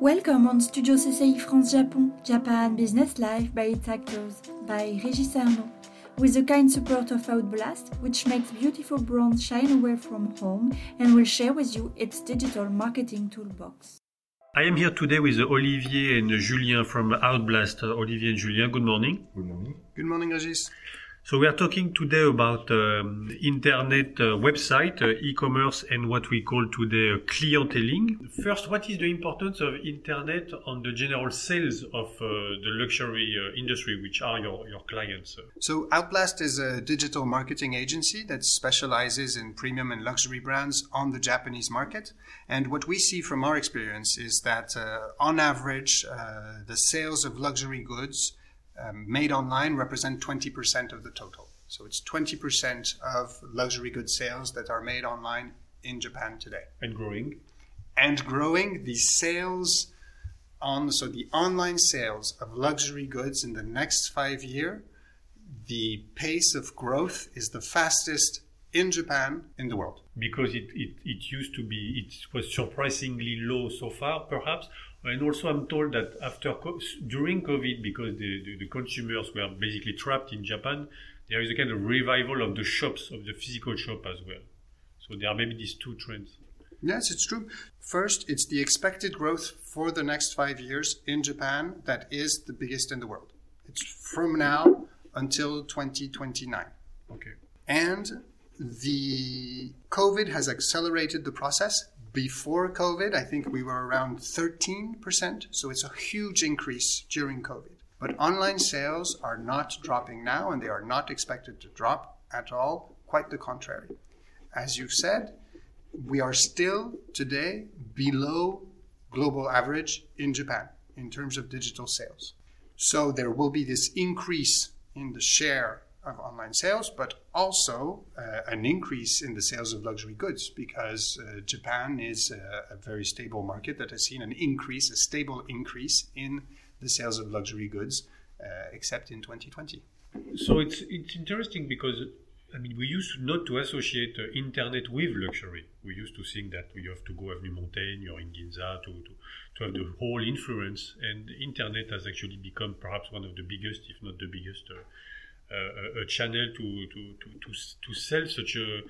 Welcome on Studio CCI France Japon, Japan Business Life by its actors, by Régis Arnaud, with the kind support of Outblast, which makes beautiful brands shine away from home and will share with you its digital marketing toolbox. I am here today with Olivier and Julien from Outblast. Olivier and Julien, good morning. Good morning. Good morning, Régis. So we are talking today about um, internet uh, website, uh, e-commerce, and what we call today uh, clienteling. First, what is the importance of internet on the general sales of uh, the luxury uh, industry, which are your, your clients? So Outblast is a digital marketing agency that specializes in premium and luxury brands on the Japanese market. And what we see from our experience is that uh, on average, the sales of luxury goods um, made online represent 20% of the total. So it's 20% of luxury goods sales that are made online in Japan today. And growing. And growing the sales on, so the online sales of luxury goods in the next five year, the pace of growth is the fastest in Japan in the world. Because it, it, it used to be, it was surprisingly low so far, perhaps, and also, I'm told that after during COVID, because the, the, the, consumers were basically trapped in Japan, there is a kind of revival of the shops, of the physical shop as well. So there are maybe these two trends. Yes, it's true. First, it's the expected growth for the next five years in Japan that is the biggest in the world. It's from now until 2029. Okay. And the COVID has accelerated the process before COVID, I think we were around 13%. So it's a huge increase during COVID. But online sales are not dropping now, and they are not expected to drop at all. Quite the contrary. As you've said, we are still today below global average in Japan in terms of digital sales. So there will be this increase in the share of online sales, but also uh, an increase in the sales of luxury goods because uh, Japan is a, a, very stable market that has seen an increase, a stable increase in the sales of luxury goods, uh, except in 2020. So it's it's interesting because I mean we used not to associate uh, internet with luxury. We used to think that you have to go Avenue Montaigne or in Ginza to, to to have the whole influence, and internet has actually become perhaps one of the biggest, if not the biggest uh, a, channel to, to, to, to, to sell such a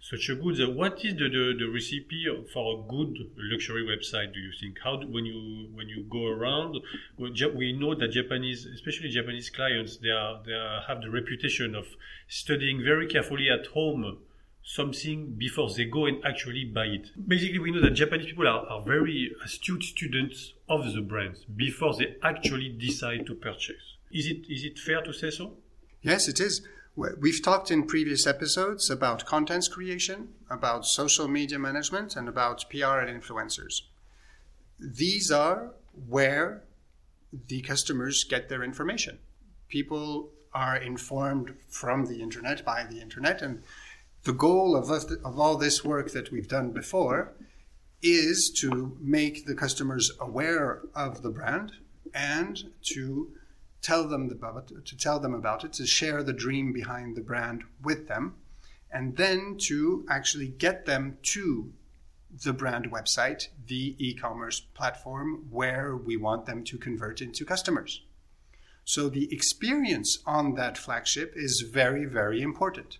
such a goods. What is the, the, the recipe for a good luxury website? Do you think? How do, when you when you go around, we know that Japanese, especially Japanese clients, they are they are, have the reputation of studying very carefully at home something before they go and actually buy it. Basically, we know that Japanese people are, are very astute students of the brands before they actually decide to purchase. Is it is it fair to say so? Yes, it is. We've talked in previous episodes about content creation, about social media management, and about PR and influencers. These are where the customers get their information. People are informed from the internet, by the internet, and the goal of, of all this work that we've done before is to make the customers aware of the brand and to tell them about to tell them about it, to share the dream behind the brand with them, and then to actually get them to the brand website, the e-commerce platform where we want them to convert into customers. So the experience on that flagship is very, very important.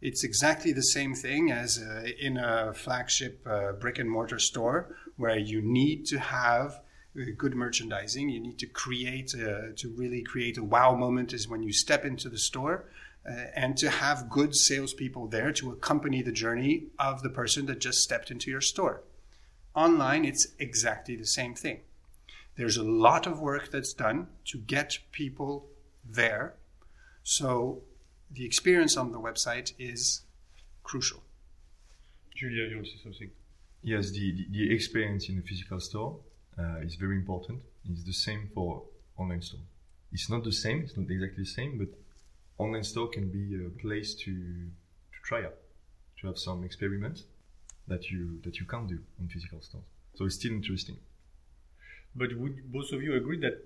It's exactly the same thing as uh, in a flagship uh, brick and mortar store where you need to have good merchandising. You need to create, uh, to really create a wow moment is when you step into the store uh, and to have good salespeople there to accompany the journey of the person that just stepped into your store. Online, it's exactly the same thing. There's a lot of work that's done to get people there. So the experience on the website is crucial. Julian, you want to say something? Yes, the, the, the experience in the physical store uh, is very important. It's the same for online store. It's not the same. It's not exactly the same, but online store can be a place to to try out, to have some experiments that you that you can't do on physical stores. So it's still interesting. But would both of you agree that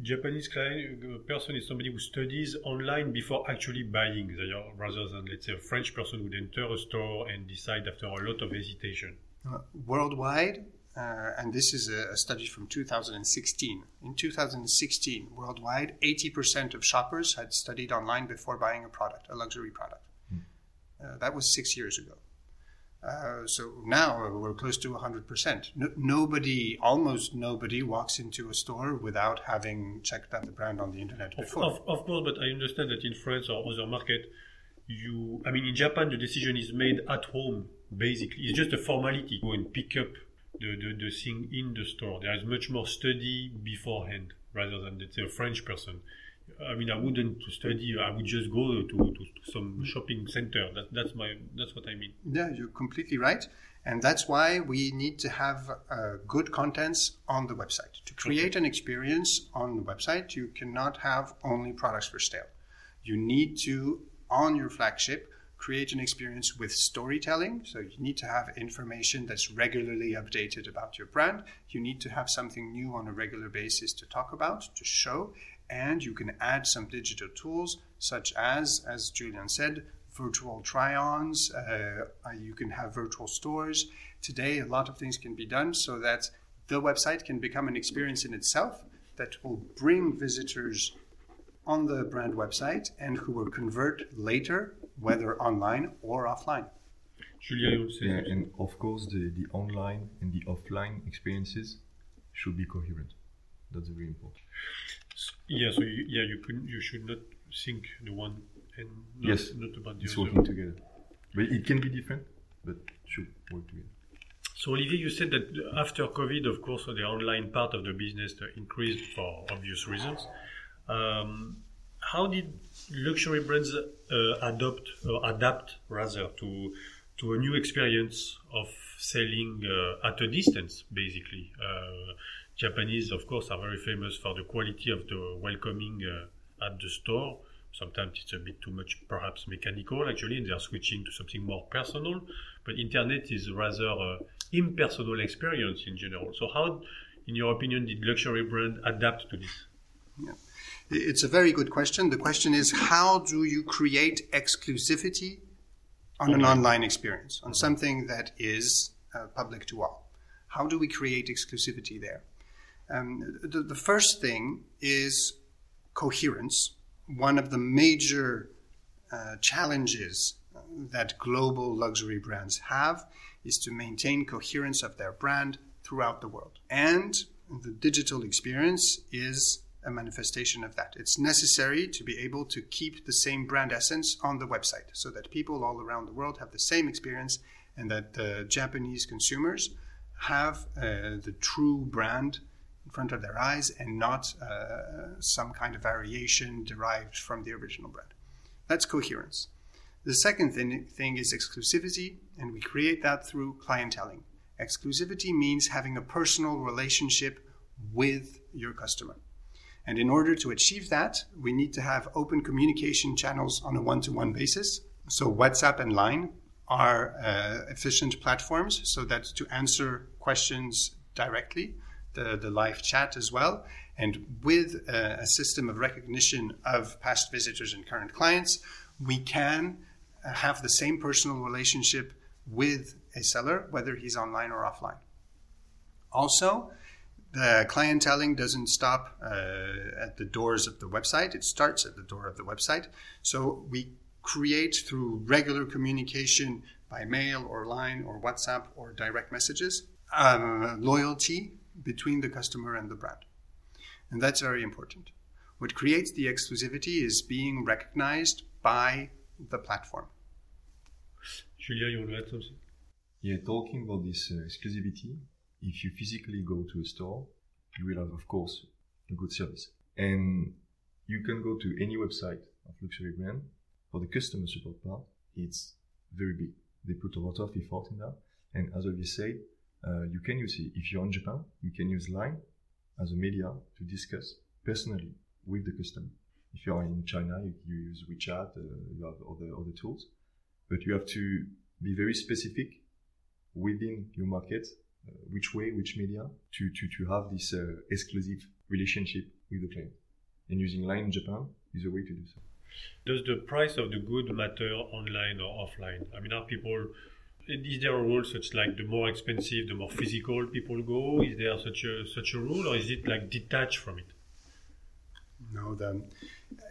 Japanese client uh, person is somebody who studies online before actually buying, rather than let's say a French person would enter a store and decide after a lot of hesitation? Uh, worldwide, uh, and this is a, a, study from 2016. In 2016, worldwide, 80% of shoppers had studied online before buying a product, a luxury product. Mm. Uh, that was six years ago. Uh, so now we're close to 100%. No, nobody, almost nobody, walks into a store without having checked out the brand on the internet before. Of, of, of course, but I understand that in France or other market, you, I mean, in Japan, the decision is made at home. Basically, it's just a formality. Go and pick up the, the, the thing in the store. There is much more study beforehand rather than let's say a French person. I mean, I wouldn't study. I would just go to, to, to some shopping center. That, that's my. That's what I mean. Yeah, you're completely right, and that's why we need to have uh, good contents on the website. To create okay. an experience on the website, you cannot have only products for sale. You need to, on your flagship, create an experience with storytelling. So you need to have information that's regularly updated about your brand. You need to have something new on a regular basis to talk about, to show, and you can add some digital tools such as, as Julian said, virtual try-ons. Uh, you can have virtual stores. Today, a lot of things can be done so that the website can become an experience in itself that will bring visitors on the brand website and who will convert later, whether online or offline. Julian, yeah, and of course, the, the online and the offline experiences should be coherent. That's very important. Yeah, so you, yeah, you could you should not think the one and not, yes, not about the it's other. working together. But it can be different, but should work together. So Olivier, you said that after COVID, of course, the online part of the business increased for obvious reasons. Um, how did luxury brands uh, adopt adapt rather to to a new experience of selling uh, at a distance, basically? Uh, Japanese, of course, are very famous for the quality of the welcoming uh, at the store. Sometimes it's a bit too much, perhaps mechanical, actually, and they are switching to something more personal. But internet is rather uh, impersonal experience in general. So, how, in your opinion, did luxury brand adapt to this? Yeah. It's a very good question. The question is, how do you create exclusivity on an online experience, on something that is uh, public to all? How do we create exclusivity there? Um, the, the first thing is coherence. One of the major uh, challenges that global luxury brands have is to maintain coherence of their brand throughout the world. And the digital experience is a manifestation of that. It's necessary to be able to keep the same brand essence on the website so that people all around the world have the same experience and that the Japanese consumers have uh, the true brand in front of their eyes and not uh, some kind of variation derived from the original brand. That's coherence. The second thing, thing is exclusivity, and we create that through clienteling. Exclusivity means having a personal relationship with your customer. And in order to achieve that, we need to have open communication channels on a one to one basis. So, WhatsApp and Line are uh, efficient platforms so that to answer questions directly, the, the live chat as well. And with a, a system of recognition of past visitors and current clients, we can uh, have the same personal relationship with a seller, whether he's online or offline. Also, the clienteling doesn't stop uh, at the doors of the website, it starts at the door of the website. So we create through regular communication by mail or line or WhatsApp or direct messages um, loyalty between the customer and the brand. And that's very important. What creates the exclusivity is being recognized by the platform. Julian, you want to add something? Yeah, talking about this uh, exclusivity, if you physically go to a store, you will have, of course, a good service. And you can go to any website of luxury brand. For the customer support part, it's very big. They put a lot of effort in that. And as Olivier said, uh, you can use it. If you're in Japan, you can use Line as a media to discuss personally with the customer. If you're in China, you, you use WeChat, uh, you have other, other tools, but you have to be very specific within your market, which way, which media, to, to, to have this uh, exclusive relationship with the client. And using Line in Japan is a way to do so. Does the price of the good matter online or offline? I mean, are people Is there a rule such like the more expensive, the more physical people go? Is there such a such a rule, or is it like detached from it? No, the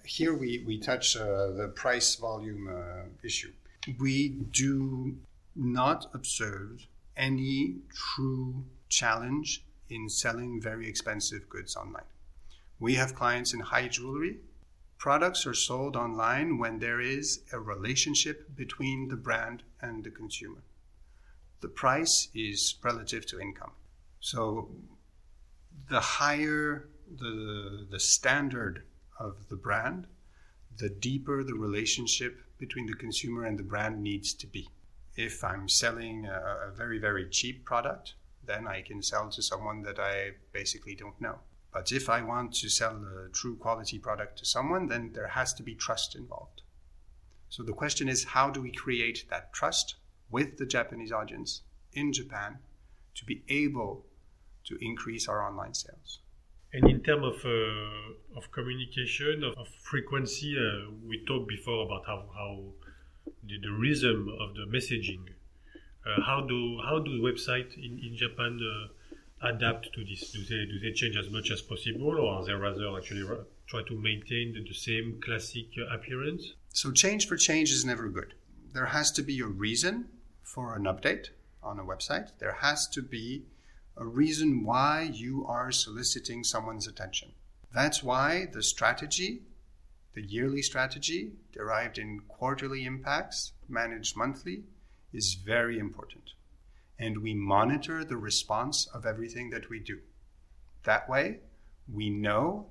here we we touch uh, the price volume uh, issue. We do not observe any true challenge in selling very expensive goods online. We have clients in high jewelry. Products are sold online when there is a relationship between the brand and the consumer. The price is relative to income. So the higher the, the standard of the brand, the deeper the relationship between the consumer and the brand needs to be. If I'm selling a, a very, very cheap product, then I can sell to someone that I basically don't know. But if I want to sell a true quality product to someone, then there has to be trust involved. So the question is how do we create that trust with the Japanese audience in Japan to be able to increase our online sales? And in terms of, uh, of communication, of, of frequency, uh, we talked before about how, how the, the rhythm of the messaging. Uh, how do how do websites in, in Japan uh, adapt to this? Do they do they change as much as possible, or are they rather actually try to maintain the, the same classic uh, appearance? So change for change is never good. There has to be a reason for an update on a website. There has to be a reason why you are soliciting someone's attention. That's why the strategy, the yearly strategy derived in quarterly impacts, managed monthly, is very important. And we monitor the response of everything that we do. That way, we know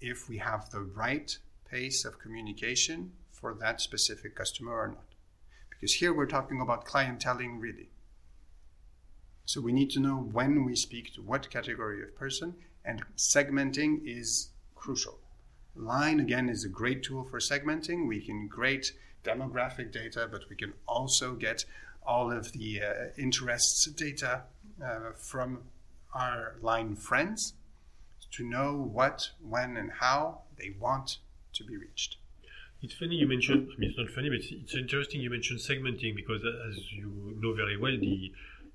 if we have the right pace of communication for that specific customer or not. Because here we're talking about clienteling, really. So we need to know when we speak to what category of person, and segmenting is crucial. Line, again, is a great tool for segmenting. We can great demographic data, but we can also get all of the uh, interests data uh, from our line friends to know what, when, and how they want to be reached. It's funny you mentioned. I mean, it's not funny, but it's interesting you mentioned segmenting because, as you know very well, the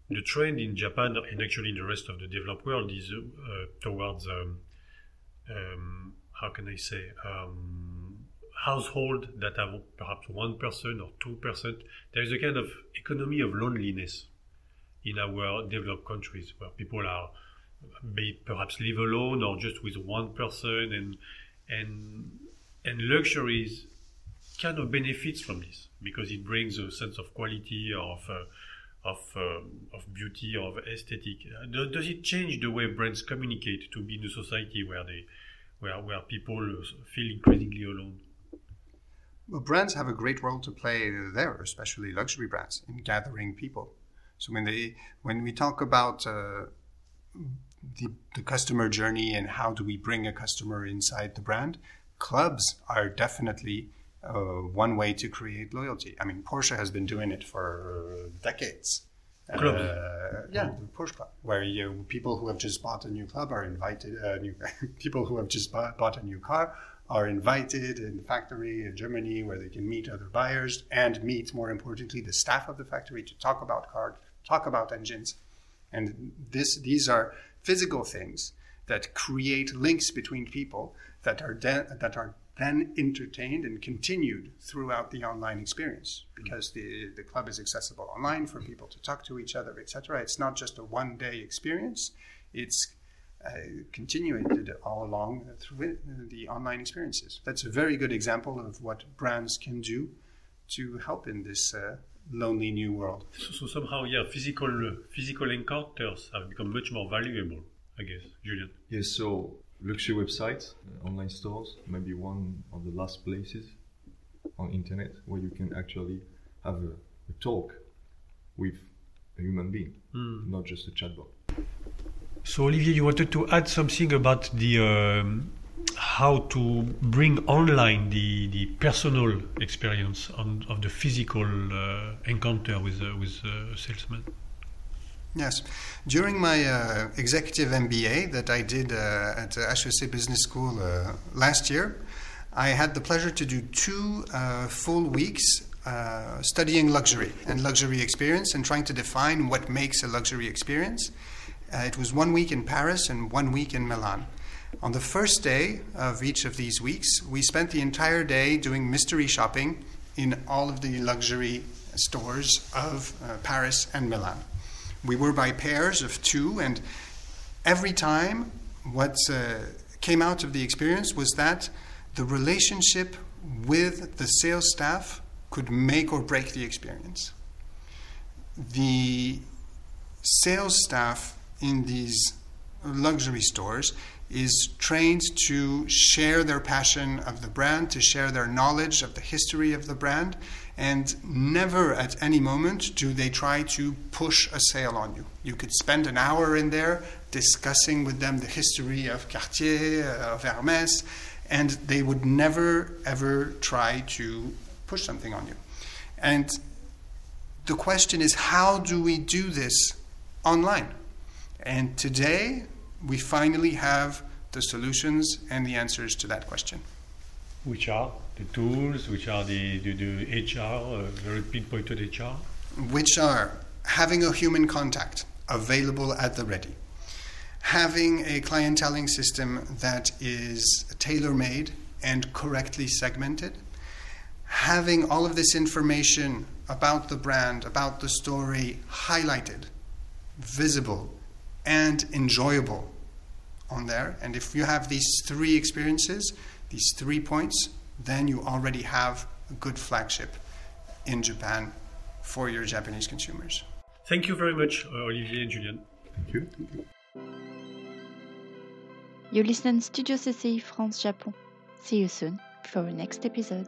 the trend in Japan and actually in the rest of the developed world is uh, towards um, um, how can I say um, household that have perhaps one person or two percent. There is a kind of economy of loneliness in our developed countries where people are may perhaps live alone or just with one person and and and luxuries kind of benefits from this because it brings a sense of quality of uh, of um, of beauty of aesthetic does it change the way brands communicate to be in a society where they where where people feel increasingly alone well brands have a great role to play there especially luxury brands in gathering people so when they when we talk about uh, the, the customer journey and how do we bring a customer inside the brand clubs are definitely uh, one way to create loyalty. I mean, Porsche has been doing it for decades. Club. Uh, yeah, the Porsche Club, where you people who have just bought a new club are invited. Uh, new people who have just bought, bought a new car are invited in the factory in Germany, where they can meet other buyers and meet, more importantly, the staff of the factory to talk about cars, talk about engines, and this these are physical things that create links between people that are that are then entertained and continued throughout the online experience because the, the club is accessible online for people to talk to each other, etc. It's not just a one day experience, it's uh, continued all along through the online experiences. That's a very good example of what brands can do to help in this uh, lonely new world. So, so, somehow, yeah, physical physical encounters have become much more valuable, I guess, Julian. Yes. So luxury websites, uh, online stores, maybe one of the last places on internet where you can actually have a, a talk with a human being, mm. not just a chatbot. So Olivier, you wanted to add something about the um, how to bring online the, the personal experience on, of the physical uh, encounter with uh, with a salesman. Yes. During my uh, executive MBA that I did uh, at HEC Business School uh, last year, I had the pleasure to do two uh, full weeks uh, studying luxury and luxury experience and trying to define what makes a luxury experience. Uh, it was one week in Paris and one week in Milan. On the first day of each of these weeks, we spent the entire day doing mystery shopping in all of the luxury stores of uh, Paris and Milan. We were by pairs of two, and every time what uh, came out of the experience was that the relationship with the sales staff could make or break the experience. The sales staff in these luxury stores is trained to share their passion of the brand, to share their knowledge of the history of the brand, and never at any moment do they try to push a sale on you. You could spend an hour in there discussing with them the history of Cartier, uh, of Hermes, and they would never ever try to push something on you. And the question is how do we do this online? And today we finally have the solutions and the answers to that question. Which are the tools, which are the, the, the HR, uh, very pinpointed HR? Which are having a human contact available at the ready, having a clienteling system that is tailor made and correctly segmented, having all of this information about the brand, about the story highlighted, visible, and enjoyable on there. And if you have these three experiences, these three points, then you already have a good flagship in Japan for your Japanese consumers. Thank you very much, uh, Olivier and Julien. Thank you. You listen Studio CCI France Japon. See you soon for the next episode.